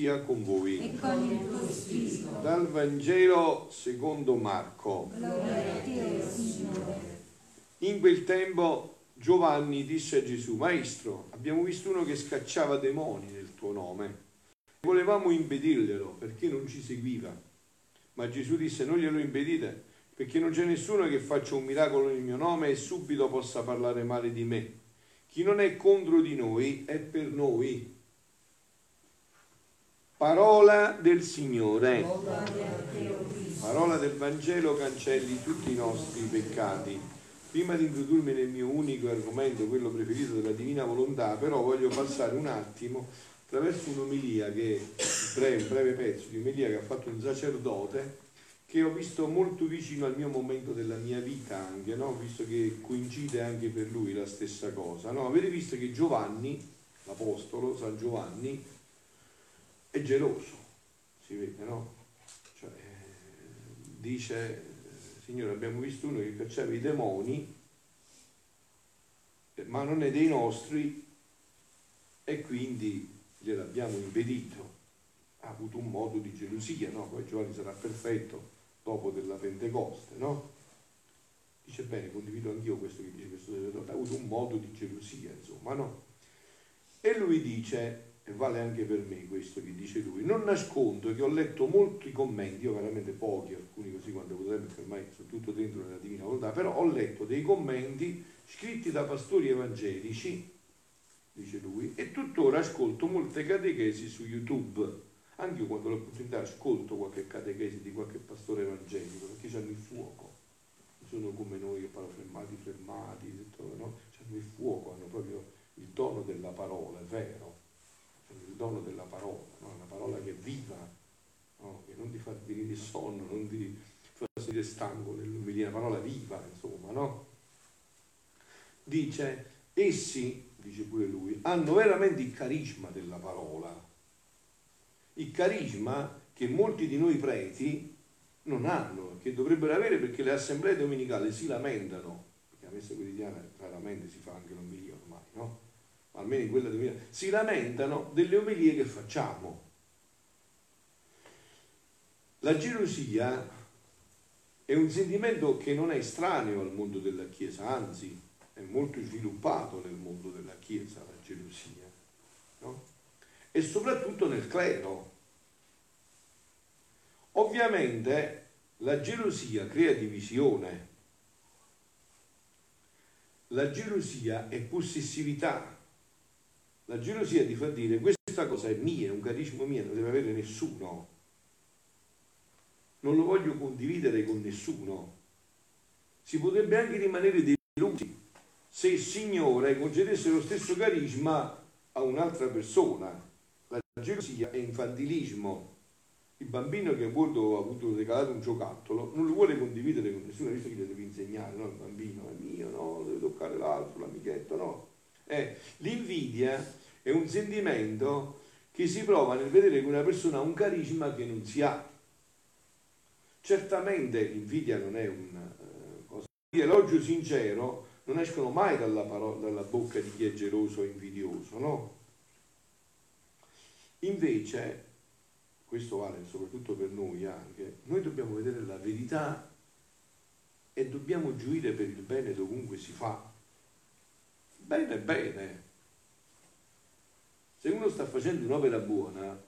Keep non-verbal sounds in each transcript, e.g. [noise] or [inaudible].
sia con voi. Dal Vangelo secondo Marco. In quel tempo Giovanni disse a Gesù, Maestro, abbiamo visto uno che scacciava demoni nel tuo nome. Volevamo impedirglielo perché non ci seguiva. Ma Gesù disse, non glielo impedite perché non c'è nessuno che faccia un miracolo nel mio nome e subito possa parlare male di me. Chi non è contro di noi è per noi. Parola del Signore. Parola del Vangelo cancelli tutti i nostri peccati. Prima di introdurmi nel mio unico argomento, quello preferito della divina volontà, però voglio passare un attimo attraverso un'omilia che, breve, un breve pezzo di omilia che ha fatto un sacerdote che ho visto molto vicino al mio momento della mia vita anche, no? visto che coincide anche per lui la stessa cosa. No? Avete visto che Giovanni, l'Apostolo, San Giovanni, è geloso, si vede, no? Cioè, dice, Signore, abbiamo visto uno che cacciava i demoni, ma non è dei nostri, e quindi gliel'abbiamo impedito. Ha avuto un modo di gelosia, no? Poi Giovanni sarà perfetto dopo della Pentecoste, no? Dice bene, condivido anch'io questo che dice questo sacerdote, ha avuto un modo di gelosia, insomma, no? E lui dice, e vale anche per me questo che dice lui, non nascondo che ho letto molti commenti, io veramente pochi, alcuni così quando tempo, perché ormai sono tutto dentro nella Divina Volontà, però ho letto dei commenti scritti da pastori evangelici, dice lui, e tuttora ascolto molte catechesi su YouTube. Anche io quando ho l'opportunità ascolto qualche catechesi di qualche pastore evangelico, perché hanno il fuoco, sono come noi che parlano fermati, fermati, no? hanno il fuoco, hanno proprio il dono della parola, è vero il dono della parola, no? una parola che è viva, no? che non ti fa venire il sonno, non ti fa sentire stanco nell'umilia, una parola viva, insomma, no? Dice, essi, dice pure lui, hanno veramente il carisma della parola, il carisma che molti di noi preti non hanno, che dovrebbero avere perché le assemblee domenicali si lamentano, perché la messa quotidiana raramente si fa anche l'omilia ormai, no? almeno in quella 2000, si lamentano delle omelie che facciamo. La gelosia è un sentimento che non è estraneo al mondo della Chiesa, anzi è molto sviluppato nel mondo della Chiesa la gelosia, no? e soprattutto nel clero. Ovviamente la gelosia crea divisione, la gelosia è possessività, la gelosia ti fa dire questa cosa è mia, è un carisma mio, non deve avere nessuno. Non lo voglio condividere con nessuno. Si potrebbe anche rimanere delusi se il Signore concedesse lo stesso carisma a un'altra persona. La gelosia è infantilismo. Il bambino che a bordo ha avuto regalato un giocattolo non lo vuole condividere con nessuno, visto che gli deve insegnare, no? Il bambino è mio, no, deve toccare l'altro, l'amichetto, no. Eh, l'invidia è un sentimento che si prova nel vedere che una persona ha un carisma che non si ha. Certamente l'invidia non è una uh, cosa. L'elogio sincero non escono mai dalla, parola, dalla bocca di chi è geloso o invidioso, no? Invece, questo vale soprattutto per noi anche, noi dobbiamo vedere la verità e dobbiamo gioire per il bene dovunque si fa. Bene, bene, se uno sta facendo un'opera buona,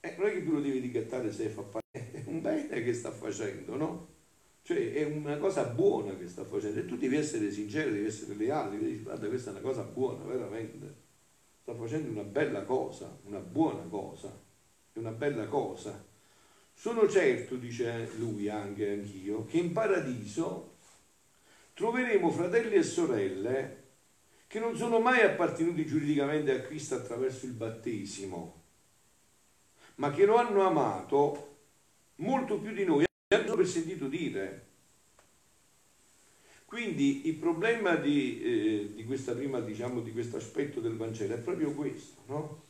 eh, non è che tu lo devi ricattare se fa parte, [laughs] è un bene che sta facendo, no? Cioè è una cosa buona che sta facendo e tu devi essere sincero, devi essere leale, devi dire guarda questa è una cosa buona, veramente. Sta facendo una bella cosa, una buona cosa, è una bella cosa. Sono certo, dice lui anche anch'io, che in paradiso troveremo fratelli e sorelle che non sono mai appartenuti giuridicamente a Cristo attraverso il battesimo, ma che lo hanno amato molto più di noi, hanno per sentito dire. Quindi il problema di, eh, di questa prima, diciamo, di questo aspetto del Vangelo è proprio questo, no?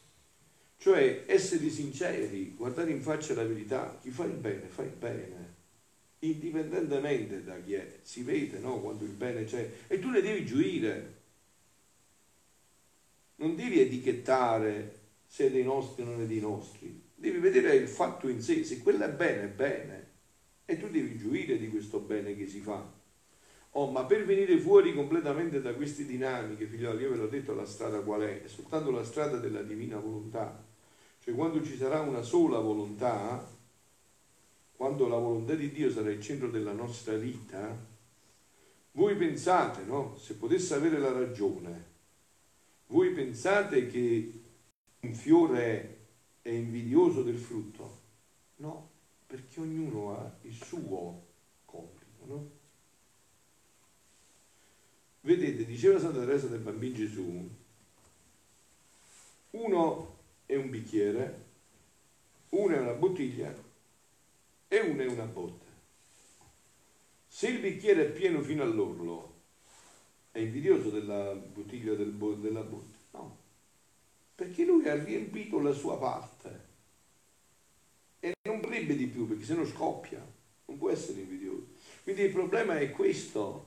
Cioè essere sinceri, guardare in faccia la verità, chi fa il bene fa il bene, indipendentemente da chi è, si vede no? quando il bene c'è e tu ne devi giuire, non devi etichettare se è dei nostri o non è dei nostri, devi vedere il fatto in sé, se quello è bene è bene e tu devi giuire di questo bene che si fa. Oh, ma per venire fuori completamente da queste dinamiche, figlioli, io ve l'ho detto la strada qual è? È soltanto la strada della divina volontà. Cioè quando ci sarà una sola volontà, quando la volontà di Dio sarà il centro della nostra vita, voi pensate, no? Se potesse avere la ragione, voi pensate che un fiore è invidioso del frutto? No, perché ognuno ha il suo compito, no? Vedete, diceva Santa Teresa del Bambino Gesù, uno è un bicchiere, uno è una bottiglia e uno è una botte. Se il bicchiere è pieno fino all'orlo, è invidioso della bottiglia del bo- della botte? No, perché lui ha riempito la sua parte e non vorrebbe di più perché se no scoppia, non può essere invidioso. Quindi il problema è questo,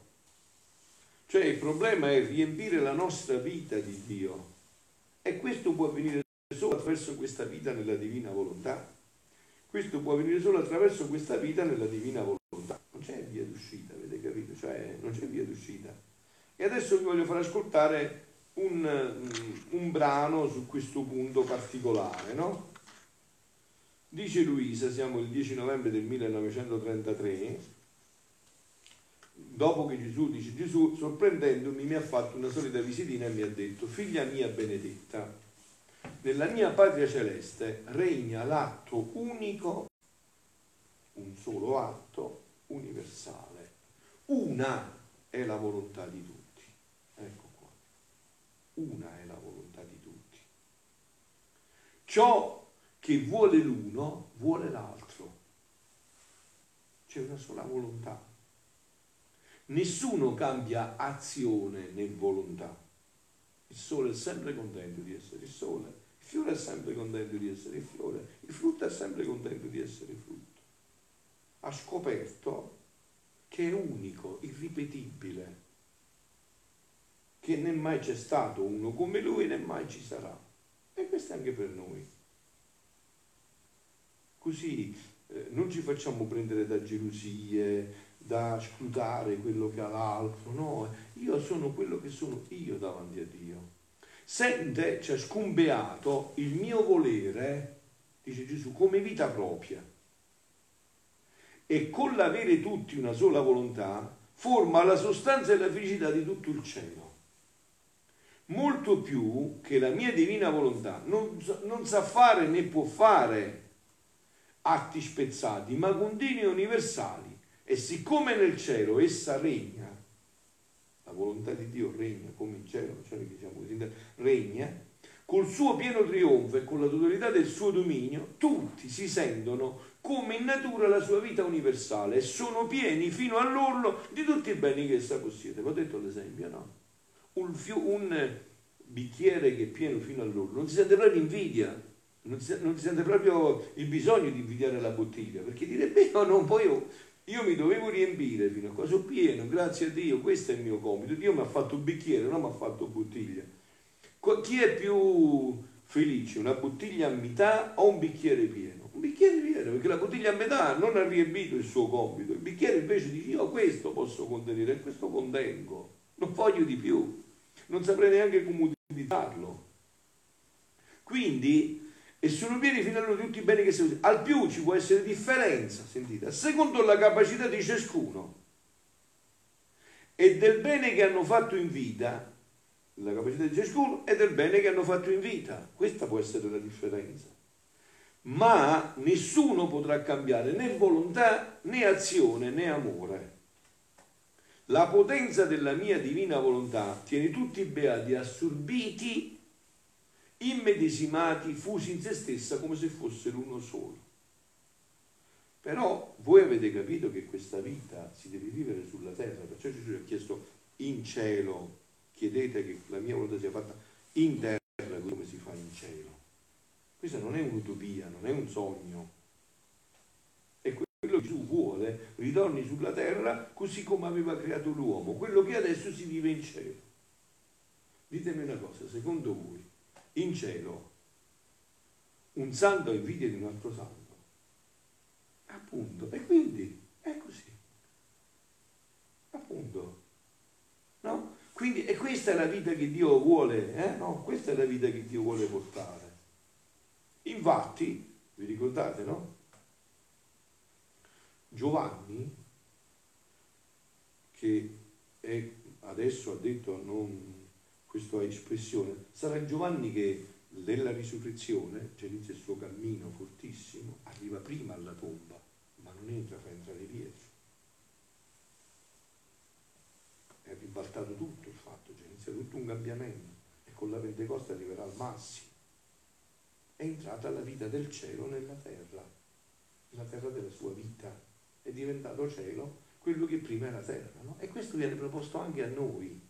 cioè il problema è riempire la nostra vita di Dio e questo può avvenire solo attraverso questa vita nella divina volontà. Questo può avvenire solo attraverso questa vita nella divina volontà. Non c'è via d'uscita, avete capito? Cioè non c'è via d'uscita. E adesso vi voglio far ascoltare un, un brano su questo punto particolare, no? Dice Luisa, siamo il 10 novembre del 1933, dopo che Gesù dice Gesù, sorprendendomi, mi ha fatto una solita visitina e mi ha detto, figlia mia benedetta, nella mia patria celeste regna l'atto unico, un solo atto universale. Una è la volontà di tutti. Ecco qua. Una è la volontà di tutti. Ciò che vuole l'uno vuole l'altro. C'è una sola volontà. Nessuno cambia azione né volontà. Il sole è sempre contento di essere il sole, il fiore è sempre contento di essere il fiore, il frutto è sempre contento di essere il frutto. Ha scoperto che è unico, irripetibile, che né mai c'è stato uno come lui né mai ci sarà. E questo è anche per noi. Così eh, non ci facciamo prendere da gelosie, da scrutare quello che ha l'altro, no, io sono quello che sono io davanti a Dio. Sente ciascun beato il mio volere, dice Gesù, come vita propria. E con l'avere tutti una sola volontà, forma la sostanza e la felicità di tutto il cielo. Molto più che la mia divina volontà non, non sa fare né può fare atti spezzati, ma continui universali e siccome nel cielo essa regna, la volontà di Dio regna come in cielo, cioè diciamo così, regna, col suo pieno trionfo e con la totalità del suo dominio, tutti si sentono come in natura la sua vita universale e sono pieni fino all'orlo di tutti i beni che essa possiede. Vi ho detto l'esempio, no? Un, un bicchiere che è pieno fino all'orlo non si sente proprio invidia, non si, non si, sente proprio il bisogno di invidiare la bottiglia, perché direbbe io non poi io, mi dovevo riempire fino a qua, sono pieno, grazie a Dio, questo è il mio compito. Dio mi ha fatto bicchiere, non mi ha fatto bottiglia. Chi è più felice, una bottiglia a metà o un bicchiere pieno? Un bicchiere pieno, perché la bottiglia a metà non ha riempito il suo compito, il bicchiere invece dice io questo posso contenere questo contengo, non voglio di più, non saprei neanche come utilizzarlo. Quindi e sono pieni fino a loro tutti i beni che si Al più ci può essere differenza, sentite, secondo la capacità di ciascuno e del bene che hanno fatto in vita, la capacità di ciascuno e del bene che hanno fatto in vita. Questa può essere la differenza. Ma nessuno potrà cambiare né volontà, né azione, né amore. La potenza della mia divina volontà tiene tutti i beati assorbiti immedesimati, fusi in se stessa come se fossero uno solo. Però voi avete capito che questa vita si deve vivere sulla terra, perciò Gesù ha chiesto in cielo, chiedete che la mia volontà sia fatta in terra come si fa in cielo. Questa non è un'utopia, non è un sogno. È quello che Gesù vuole, ritorni sulla terra così come aveva creato l'uomo, quello che adesso si vive in cielo. Ditemi una cosa, secondo voi, in cielo un santo invidia di un altro santo? Appunto, e quindi è così. Appunto. No? Quindi, e questa è la vita che Dio vuole, eh? no? Questa è la vita che Dio vuole portare. Infatti, vi ricordate, no? Giovanni, che è, adesso ha detto non questa espressione, sarà Giovanni che nella risurrezione, cioè inizia il suo cammino fortissimo, arriva prima alla tomba, ma non entra, fa entrare Pietro. È ribaltato tutto il fatto, cioè inizia tutto un cambiamento e con la Pentecoste arriverà al massimo. È entrata la vita del cielo nella terra, la terra della sua vita, è diventato cielo quello che prima era terra. No? E questo viene proposto anche a noi,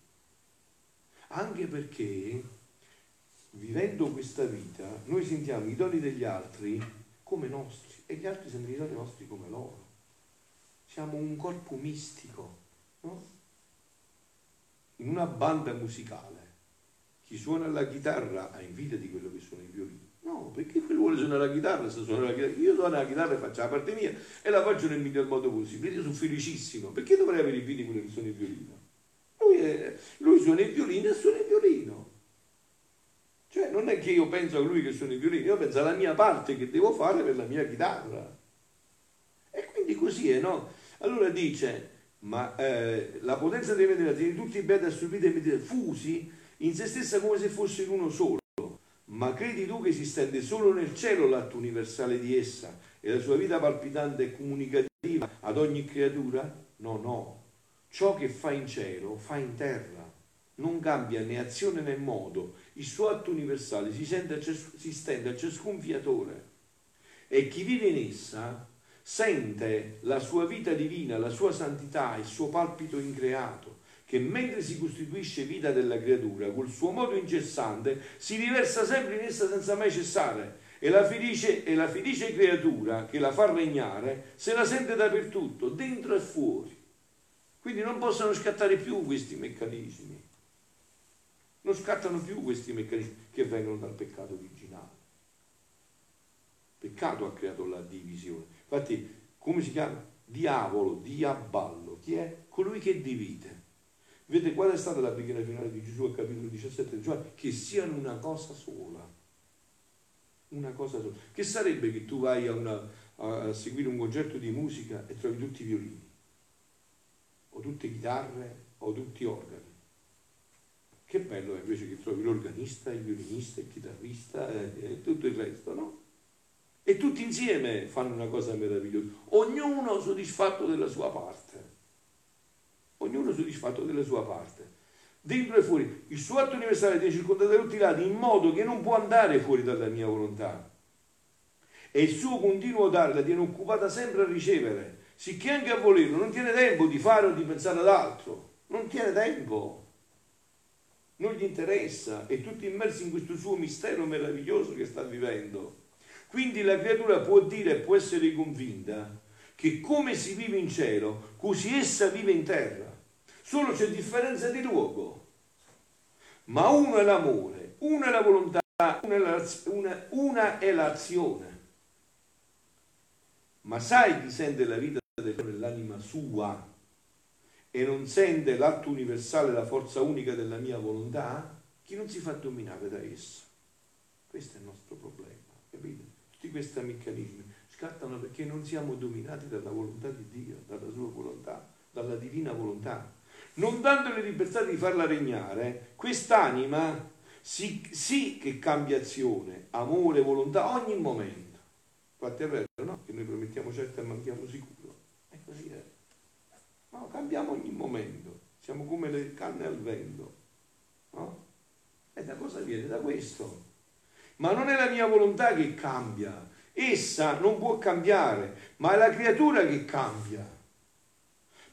anche perché vivendo questa vita, noi sentiamo i doni degli altri come nostri e gli altri sentono i doni nostri come loro. Siamo un corpo mistico, no? In una banda musicale, chi suona la chitarra ha invidia di quello che suona il violino. No, perché quello vuole suonare la chitarra, se suona la chitarra. Io suono la chitarra e faccio la parte mia e la faccio nel miglior modo possibile. Io sono felicissimo. Perché dovrei avere invidia di quello che suona il violino? Lui, è, suona il violino e suona il violino. Cioè non è che io penso a lui che suona il violino, io penso alla mia parte che devo fare per la mia chitarra. E quindi così è, no? Allora dice, ma eh, la potenza dei venerati di tutti i beati assorbiti e fusi in se stessa come se fosse in uno solo. Ma credi tu che si stende solo nel cielo l'atto universale di essa e la sua vita palpitante e comunicativa ad ogni creatura? No, no. Ciò che fa in cielo fa in terra. Non cambia né azione né modo. Il suo atto universale si, ces- si stende a ciascun fiatore. E chi vive in essa sente la sua vita divina, la sua santità, il suo palpito increato che mentre si costituisce vita della creatura, col suo modo incessante, si riversa sempre in essa senza mai cessare. E la, felice, e la felice creatura che la fa regnare se la sente dappertutto, dentro e fuori. Quindi non possono scattare più questi meccanismi. Non scattano più questi meccanismi che vengono dal peccato originale. Peccato ha creato la divisione. Infatti, come si chiama? Diavolo, diaballo. Chi è? Colui che divide. Vedete qual è stata la preghiera finale di Gesù al capitolo 17 di Giovanni? Che siano una cosa sola. Una cosa sola. Che sarebbe che tu vai a, una, a seguire un concerto di musica e trovi tutti i violini, o tutte chitarre, o tutti organi. Che bello è invece che trovi l'organista, il violinista, il chitarrista e, e tutto il resto, no? E tutti insieme fanno una cosa meravigliosa, ognuno soddisfatto della sua parte ognuno soddisfatto della sua parte. Dentro e fuori, il suo atto universale tiene circondato da tutti i lati in modo che non può andare fuori dalla mia volontà. E il suo continuo dare la tiene occupata sempre a ricevere, sicché anche a volerlo non tiene tempo di fare o di pensare ad altro. Non tiene tempo. Non gli interessa, è tutto immerso in questo suo mistero meraviglioso che sta vivendo. Quindi la creatura può dire e può essere convinta che come si vive in cielo, così essa vive in terra. Solo c'è differenza di luogo. Ma uno è l'amore, uno è la volontà, una è, l'azione. Ma sai chi sente la vita dell'anima sua e non sente l'atto universale, la forza unica della mia volontà? Chi non si fa dominare da essa. Questo è il nostro problema, capite? Tutti questi meccanismi scattano perché non siamo dominati dalla volontà di Dio, dalla sua volontà, dalla divina volontà non dandole libertà di farla regnare, quest'anima sì, sì, che cambia azione, amore, volontà ogni momento. Infatti è vero, no? Che noi promettiamo certo e manchiamo sicuro. È così è. No, cambiamo ogni momento. Siamo come le canne al vento. No? E da cosa viene? Da questo. Ma non è la mia volontà che cambia. Essa non può cambiare, ma è la creatura che cambia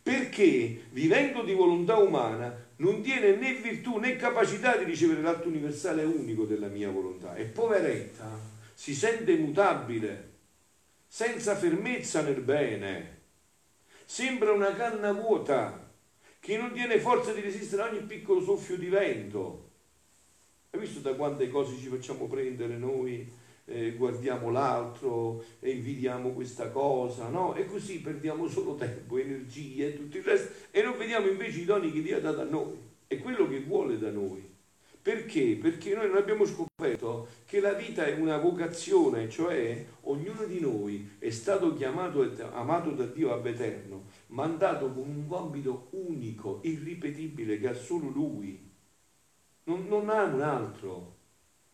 perché vivendo di volontà umana non tiene né virtù né capacità di ricevere l'atto universale unico della mia volontà. E poveretta, si sente mutabile, senza fermezza nel bene, sembra una canna vuota che non tiene forza di resistere a ogni piccolo soffio di vento. Hai visto da quante cose ci facciamo prendere noi? Eh, guardiamo l'altro invidiamo questa cosa, no? E così perdiamo solo tempo, energie e tutto il resto e non vediamo invece i doni che Dio ha dato a noi e quello che vuole da noi. Perché? Perché noi non abbiamo scoperto che la vita è una vocazione, cioè ognuno di noi è stato chiamato e amato da Dio ab eterno, mandato con un compito unico, irripetibile, che ha solo Lui. Non, non ha un altro.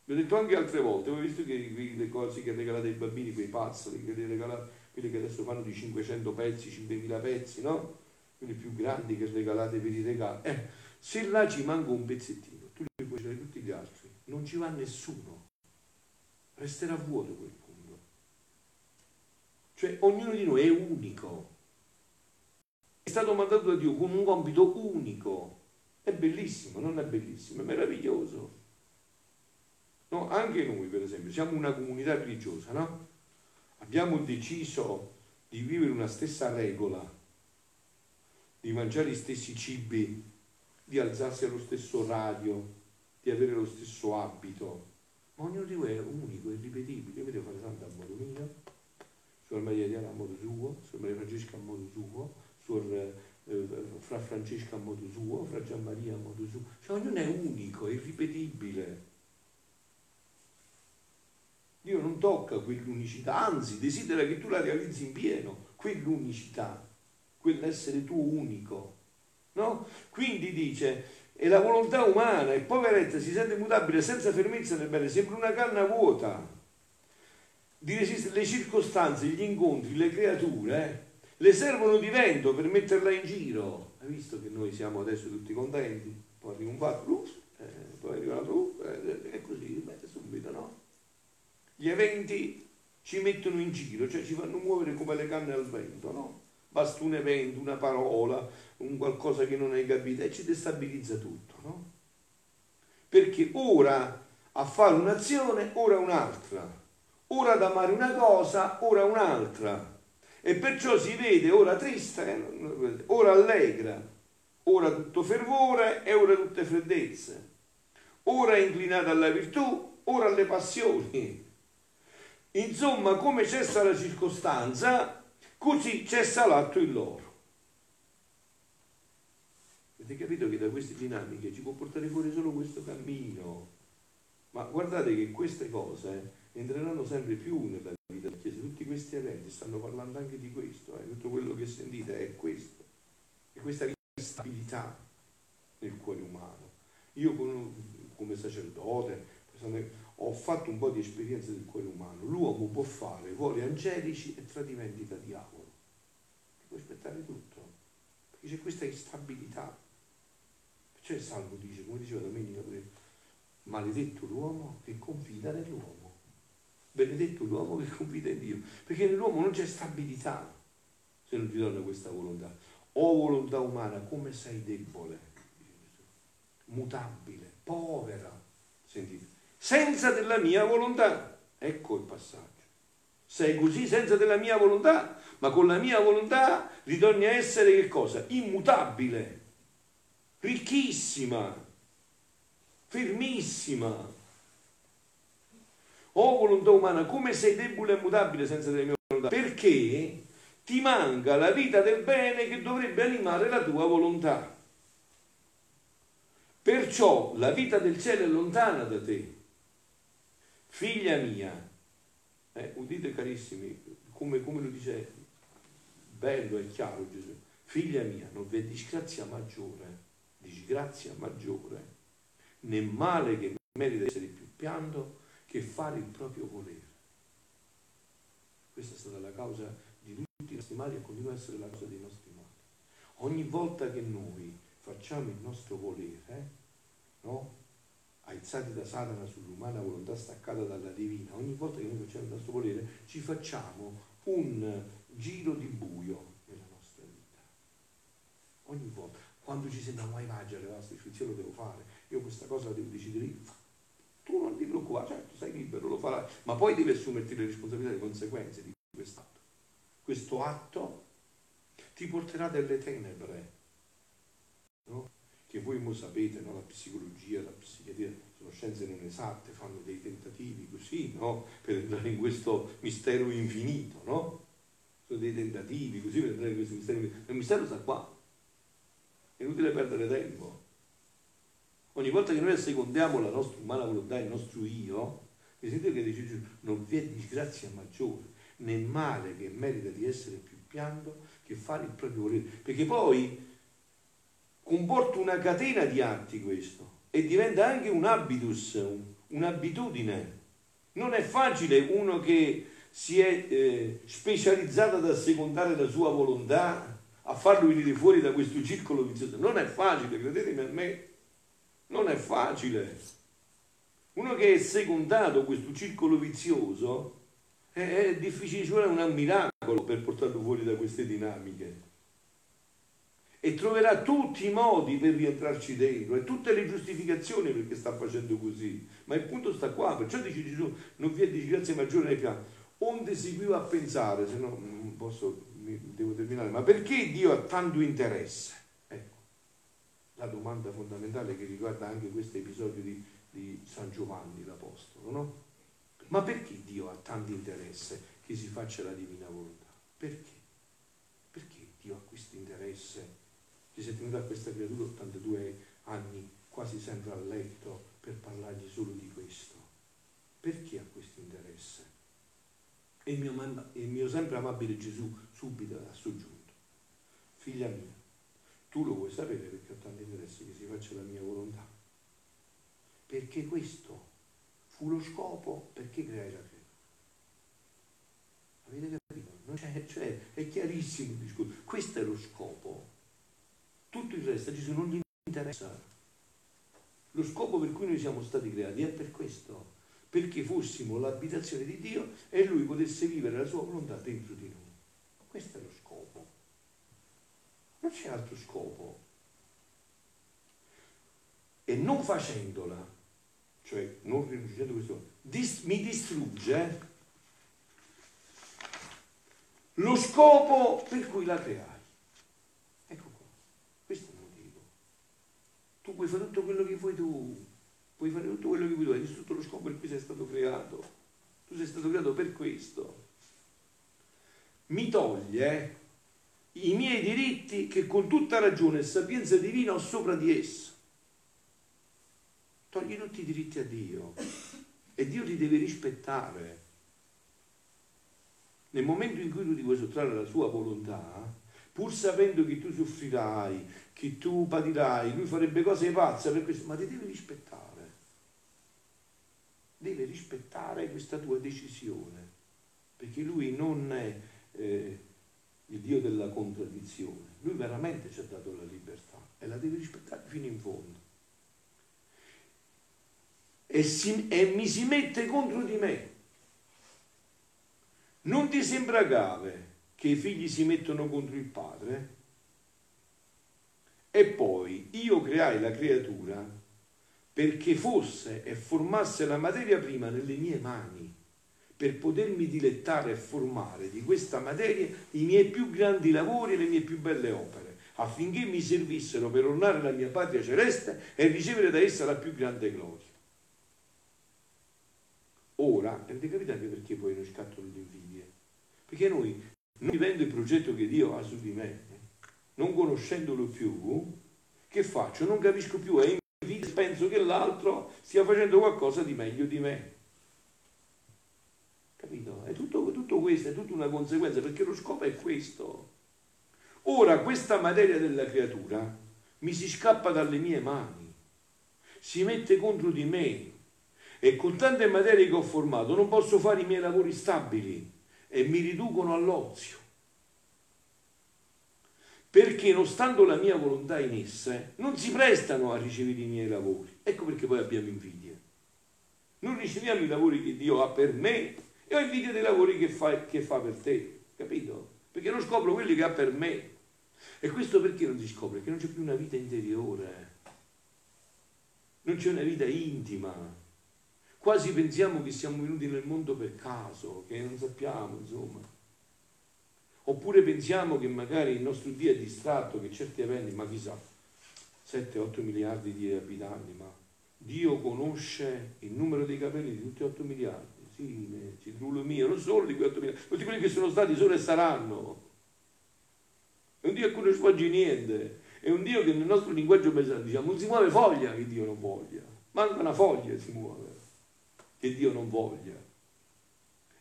Vi ho detto anche altre volte, ho visto che le cose che regalate ai bambini, quei puzzle, che regalate, quelli che adesso fanno di 500 pezzi, 5000 pezzi, no? Quelli più grandi che regalate per i regali. Eh, se là ci manca un pezzettino c'è tutti gli altri, non ci va nessuno, resterà vuoto quel punto. Cioè ognuno di noi è unico, è stato mandato da Dio con un compito unico, è bellissimo, non è bellissimo, è meraviglioso. No, anche noi, per esempio, siamo una comunità religiosa, no? Abbiamo deciso di vivere una stessa regola, di mangiare gli stessi cibi, di alzarsi allo stesso radio, di avere lo stesso abito, ma ognuno di voi è unico, è ripetibile. Io devo fare santa a modo mio, Suor Maria Diana a modo suo, Suor Maria Francesca a modo suo, Suor eh, Fra Francesca a modo suo, Fra Gian Maria a modo suo. Cioè ognuno è unico, è irripetibile. Dio non tocca quell'unicità, anzi desidera che tu la realizzi in pieno, quell'unicità, quell'essere tuo unico. No? Quindi dice, e la volontà umana e poveretta si sente mutabile senza fermezza nel bene, sembra una canna vuota di resistere le circostanze, gli incontri, le creature, eh, le servono di vento per metterla in giro. Hai visto che noi siamo adesso tutti contenti? Poi arriva un fatto, eh, poi arriva un altro, eh, e così, beh, subito, no? Gli eventi ci mettono in giro, cioè ci fanno muovere come le canne al vento, no? Basta un evento, una parola, un qualcosa che non hai capito e ci destabilizza tutto, no? Perché ora a fare un'azione, ora un'altra. Ora ad amare una cosa, ora un'altra. E perciò si vede ora triste, ora allegra, ora tutto fervore e ora tutte freddezze. Ora inclinata alla virtù, ora alle passioni. Insomma, come cessa la circostanza, così cessa l'atto in loro. Avete capito che da queste dinamiche ci può portare fuori solo questo cammino? Ma guardate che queste cose entreranno sempre più nella vita della Chiesa. Tutti questi eventi stanno parlando anche di questo. Eh? Tutto quello che sentite è questo. E questa instabilità nel cuore umano. Io come sacerdote ho fatto un po' di esperienza del cuore umano. L'uomo può fare voli angelici e tradimenti da diavolo. Può aspettare tutto. Perché c'è questa instabilità. Perciò il Salmo dice, come diceva domenica maledetto l'uomo che confida nell'uomo. Benedetto l'uomo che confida in Dio. Perché nell'uomo non c'è stabilità se non ti dona questa volontà. O volontà umana, come sei debole, mutabile, povera. Sentite senza della mia volontà. Ecco il passaggio. Sei così senza della mia volontà, ma con la mia volontà ritorni a essere che cosa? Immutabile, ricchissima, fermissima. O volontà umana, come sei debole e mutabile senza della mia volontà? Perché ti manca la vita del bene che dovrebbe animare la tua volontà. Perciò la vita del cielo è lontana da te figlia mia, eh, udite carissimi, come, come, lo dice bello e chiaro Gesù, figlia mia, non vi è disgrazia maggiore, disgrazia maggiore, né male che merita di essere più pianto che fare il proprio volere. Questa è stata la causa di tutti i nostri mali e continua a essere la causa dei nostri mali. Ogni volta che noi facciamo il nostro volere, no? Aizzati da Satana sull'umana volontà staccata dalla divina, ogni volta che noi facciamo il nostro volere ci facciamo un giro di buio nella nostra vita. Ogni volta, quando ci sentiamo mai le vostre istruzioni lo devo fare, io questa cosa la devo decidere io. Tu non dirlo preoccupare, certo, sei libero, lo farai, ma poi devi assumerti le responsabilità e le conseguenze di questo atto. Questo atto ti porterà delle tenebre, no? Che voi mo sapete, no? la psicologia, la psichiatria, sono scienze non esatte, fanno dei tentativi così, no? per entrare in questo mistero infinito, no? sono dei tentativi così per entrare in questo mistero infinito. Il mistero sta qua, è inutile perdere tempo. Ogni volta che noi assecondiamo la nostra umana volontà, il nostro io, mi sentite che dice Gesù, non vi è disgrazia maggiore, né male che merita di essere più pianto che fare il proprio volere. Perché poi comporta una catena di atti questo e diventa anche un habitus, un'abitudine. Non è facile uno che si è eh, specializzato ad assecondare la sua volontà a farlo venire fuori da questo circolo vizioso. Non è facile, credetemi a me, non è facile. Uno che è secondato questo circolo vizioso è, è difficile, ci vuole un miracolo per portarlo fuori da queste dinamiche. E troverà tutti i modi per rientrarci dentro e tutte le giustificazioni perché sta facendo così. Ma il punto sta qua, perciò dice Gesù, non vi è disgrazia maggiore nel piano. Onde seguiva a pensare, se no non posso, devo terminare, ma perché Dio ha tanto interesse? Ecco, la domanda fondamentale che riguarda anche questo episodio di, di San Giovanni l'Apostolo, no? Ma perché Dio ha tanto interesse che si faccia la divina volontà? Perché? Perché Dio ha questo interesse? Che si è tenuto a questa creatura 82 anni quasi sempre a letto per parlargli solo di questo. Perché ha questo interesse? E il mio, il mio sempre amabile Gesù subito ha soggiunto. Figlia mia, tu lo vuoi sapere perché ho tanto interesse che si faccia la mia volontà? Perché questo fu lo scopo perché creai la creatura. Avete capito? Cioè, cioè, è chiarissimo il discorso. Questo è lo scopo. Tutto il resto a Gesù non gli interessa. Lo scopo per cui noi siamo stati creati è per questo, perché fossimo l'abitazione di Dio e Lui potesse vivere la sua volontà dentro di noi. Questo è lo scopo. Non c'è altro scopo. E non facendola, cioè non rinunciando a questo, dis, mi distrugge lo scopo per cui la creai. Ecco qua, questo è il motivo. Tu puoi fare tutto quello che vuoi tu, puoi fare tutto quello che vuoi tu, hai distrutto lo scopo per cui sei stato creato. Tu sei stato creato per questo. Mi toglie i miei diritti che con tutta ragione e sapienza divina ho sopra di esso togli tutti i diritti a Dio e Dio ti deve rispettare. Nel momento in cui tu ti vuoi sottrarre alla sua volontà, pur sapendo che tu soffrirai, che tu patirai, lui farebbe cose pazze per questo, ma ti deve rispettare. Deve rispettare questa tua decisione, perché lui non è eh, il Dio della contraddizione, lui veramente ci ha dato la libertà e la deve rispettare fino in fondo e, si, e mi si mette contro di me. Non ti sembra grave che i figli si mettono contro il padre? E poi io creai la creatura perché fosse e formasse la materia prima nelle mie mani, per potermi dilettare e formare di questa materia i miei più grandi lavori e le mie più belle opere, affinché mi servissero per ornare la mia patria celeste e ricevere da essa la più grande gloria. Ora, avete capito anche perché poi non scattano le invidie? Perché noi, non vivendo il progetto che Dio ha su di me, non conoscendolo più, che faccio? Non capisco più e invidio, penso che l'altro stia facendo qualcosa di meglio di me. Capito? È tutto, tutto questo, è tutta una conseguenza, perché lo scopo è questo. Ora questa materia della creatura mi si scappa dalle mie mani, si mette contro di me, e con tante materie che ho formato non posso fare i miei lavori stabili e mi riducono all'ozio. Perché non stando la mia volontà in esse, non si prestano a ricevere i miei lavori. Ecco perché poi abbiamo invidia. Non riceviamo i lavori che Dio ha per me e ho invidia dei lavori che fa, che fa per te. Capito? Perché non scopro quelli che ha per me. E questo perché non si scopre? Perché non c'è più una vita interiore. Non c'è una vita intima Quasi pensiamo che siamo venuti nel mondo per caso, che non sappiamo, insomma. Oppure pensiamo che magari il nostro Dio è distratto, che certi eventi, ma chissà, 7-8 miliardi di abitanti, ma Dio conosce il numero dei capelli di tutti 8 miliardi. Sì, citrullo mio, non solo di quei 8 miliardi, tutti quelli che sono stati, sono e saranno. È un Dio a cui non sfoggi niente. È un Dio che nel nostro linguaggio pesante diciamo non si muove foglia che Dio non voglia. Manca una foglia si muove che Dio non voglia.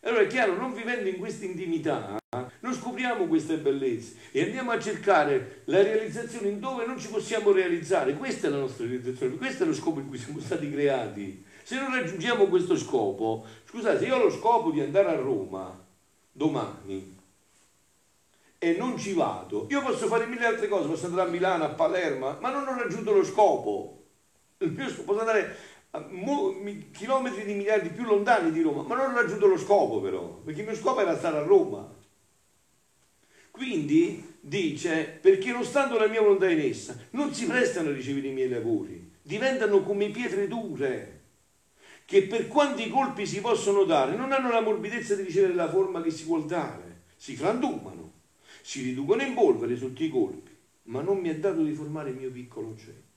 Allora è chiaro, non vivendo in questa intimità, non scopriamo queste bellezze e andiamo a cercare la realizzazione in dove non ci possiamo realizzare. Questa è la nostra realizzazione, questo è lo scopo in cui siamo stati creati. Se non raggiungiamo questo scopo, scusate, io ho lo scopo di andare a Roma domani e non ci vado, io posso fare mille altre cose, posso andare a Milano, a Palermo, ma non ho raggiunto lo scopo. Il mio scopo, posso andare chilometri di miliardi più lontani di Roma, ma non ho raggiunto lo scopo però, perché il mio scopo era stare a Roma. Quindi dice, perché non stando la mia volontà in essa, non si prestano a ricevere i miei lavori, diventano come pietre dure, che per quanti colpi si possono dare, non hanno la morbidezza di ricevere la forma che si vuol dare, si frantumano, si riducono in polvere sotto i colpi, ma non mi è dato di formare il mio piccolo oggetto.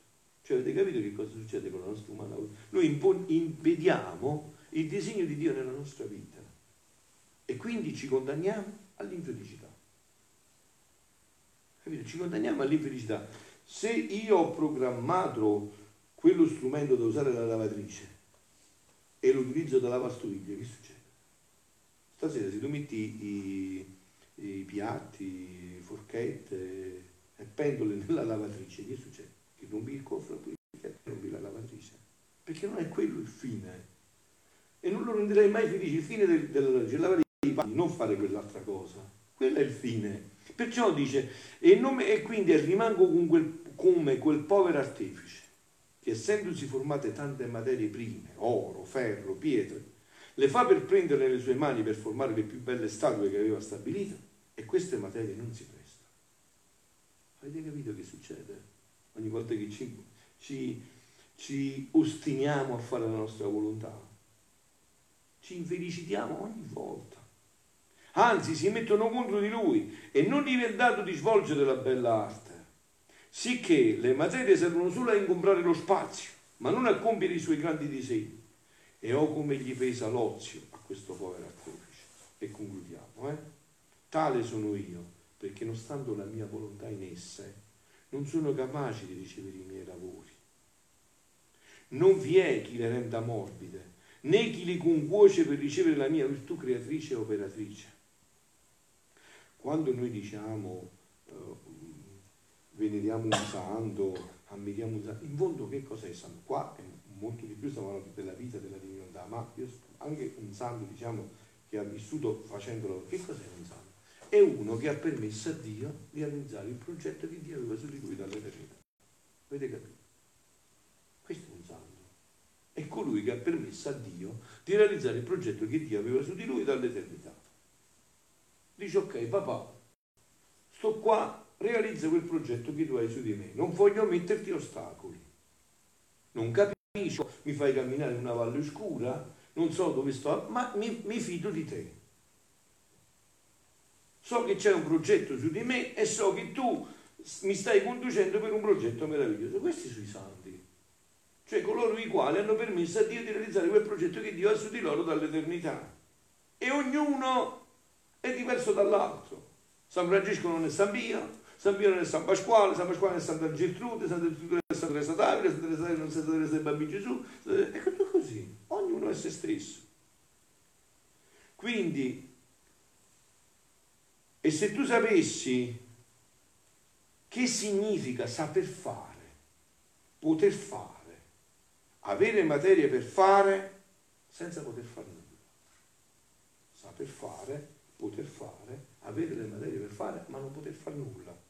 Cioè avete capito che cosa succede con la nostra umana vita? Noi impediamo il disegno di Dio nella nostra vita e quindi ci condanniamo all'infelicità. Capito? Ci condanniamo all'infelicità. Se io ho programmato quello strumento da usare la lavatrice e lo utilizzo da lavastoviglie, che succede? Stasera se tu metti i, i piatti, forchette e pendole nella lavatrice, che succede? Rompi il cofre poi rompi la lavatrice. Perché non è quello il fine. E non lo renderai mai felice. Il fine del, lavatrice è lavare i panni, non fare quell'altra cosa. Quello è il fine. Perciò dice, e, me, e quindi rimango quel, come quel povero artefice, che essendosi formate tante materie prime, oro, ferro, pietre, le fa per prendere nelle sue mani per formare le più belle statue che aveva stabilito, e queste materie non si prestano. Avete capito che succede? Ogni volta che ci, ci, ci ostiniamo a fare la nostra volontà. Ci infelicitiamo ogni volta. Anzi, si mettono contro di lui e non gli è dato di svolgere la bella arte. Sicché le materie servono solo a ingombrare lo spazio, ma non a compiere i suoi grandi disegni. E oh come gli pesa l'ozio a questo povero artefice. E concludiamo, eh? Tale sono io, perché non stando la mia volontà in esse, non sono capaci di ricevere i miei lavori. Non vi è chi le renda morbide, né chi li concuoce per ricevere la mia virtù creatrice e operatrice. Quando noi diciamo uh, veneriamo un santo, ammiriamo un santo, in fondo che cos'è il santo? Qua è molto di più stiamo parlando della vita della divinità, ma anche un santo diciamo che ha vissuto facendolo, che cos'è un santo? È uno che ha permesso a Dio di realizzare il progetto che Dio aveva su di lui dall'eternità. Avete capito? Questo è un santo. È colui che ha permesso a Dio di realizzare il progetto che Dio aveva su di lui dall'eternità. Dice ok papà, sto qua, realizza quel progetto che tu hai su di me, non voglio metterti ostacoli. Non capisco, mi fai camminare in una valle oscura, non so dove sto, ma mi, mi fido di te so che c'è un progetto su di me e so che tu mi stai conducendo per un progetto meraviglioso. Questi sono i santi, cioè coloro i quali hanno permesso a Dio di realizzare quel progetto che Dio ha su di loro dall'eternità. E ognuno è diverso dall'altro. San Francesco non è San Pio, San Pio non è San Pasquale, San Pasquale è Santa Gertrude, Santa Gertrude è Santa Teresa d'Avila, Santa Teresa d'Avila non è Santa Teresa del Bambino Gesù. È tutto così, ognuno è se stesso. Quindi e se tu sapessi che significa saper fare, poter fare, avere materia per fare senza poter fare nulla. Saper fare, poter fare, avere le materie per fare, ma non poter fare nulla.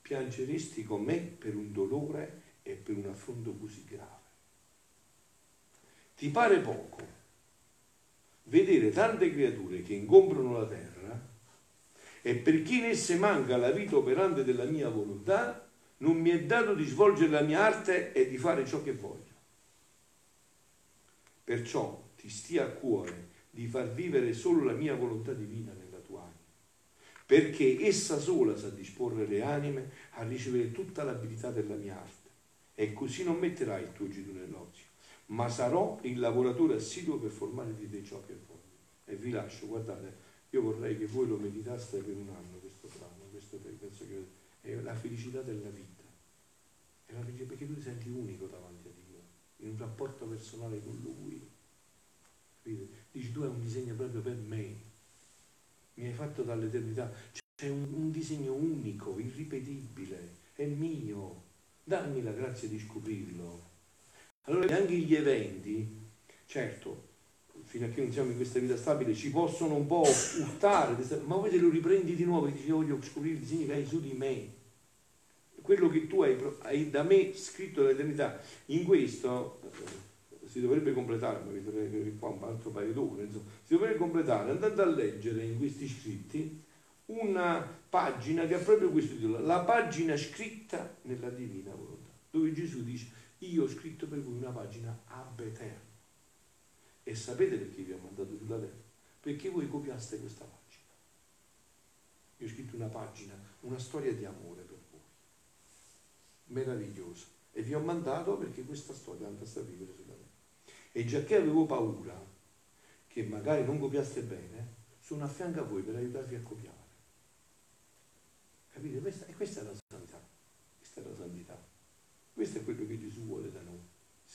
Piangeresti con me per un dolore e per un affronto così grave. Ti pare poco vedere tante creature che ingombrano la terra e per chi in esse manca la vita operante della mia volontà, non mi è dato di svolgere la mia arte e di fare ciò che voglio. Perciò ti stia a cuore di far vivere solo la mia volontà divina nella tua anima, perché essa sola sa disporre le anime a ricevere tutta l'abilità della mia arte, e così non metterai il tuo giro nell'ozio, ma sarò il lavoratore assiduo per formare di te ciò che voglio. E vi lascio, guardate, io vorrei che voi lo meditaste per un anno questo brano, questo penso che è la felicità della vita, è la felicità perché tu ti senti unico davanti a Dio, in un rapporto personale con Lui. Dici tu hai un disegno proprio per me, mi hai fatto dall'eternità, c'è un, un disegno unico, irripetibile, è mio, dammi la grazia di scoprirlo. Allora anche gli eventi, certo, fino a che non siamo in questa vita stabile, ci possono un po' urtare, ma poi te lo riprendi di nuovo e dici voglio scoprire il disegno che hai su di me. Quello che tu hai, hai da me scritto nell'eternità. In questo eh, si dovrebbe completare, ma vedrete qua un altro paio d'ore, insomma, si dovrebbe completare andando a leggere in questi scritti una pagina che ha proprio questo titolo, la pagina scritta nella divina volontà, dove Gesù dice io ho scritto per voi una pagina ab eterno. E sapete perché vi ho mandato sulla terra? Perché voi copiaste questa pagina. Io ho scritto una pagina, una storia di amore per voi. Meravigliosa. E vi ho mandato perché questa storia andasse a vivere sulla terra. E già che avevo paura che magari non copiaste bene, sono a fianco a voi per aiutarvi a copiare. Capite? Questa, e questa è la santità. Questa è la santità. Questo è quello che Gesù vuole da noi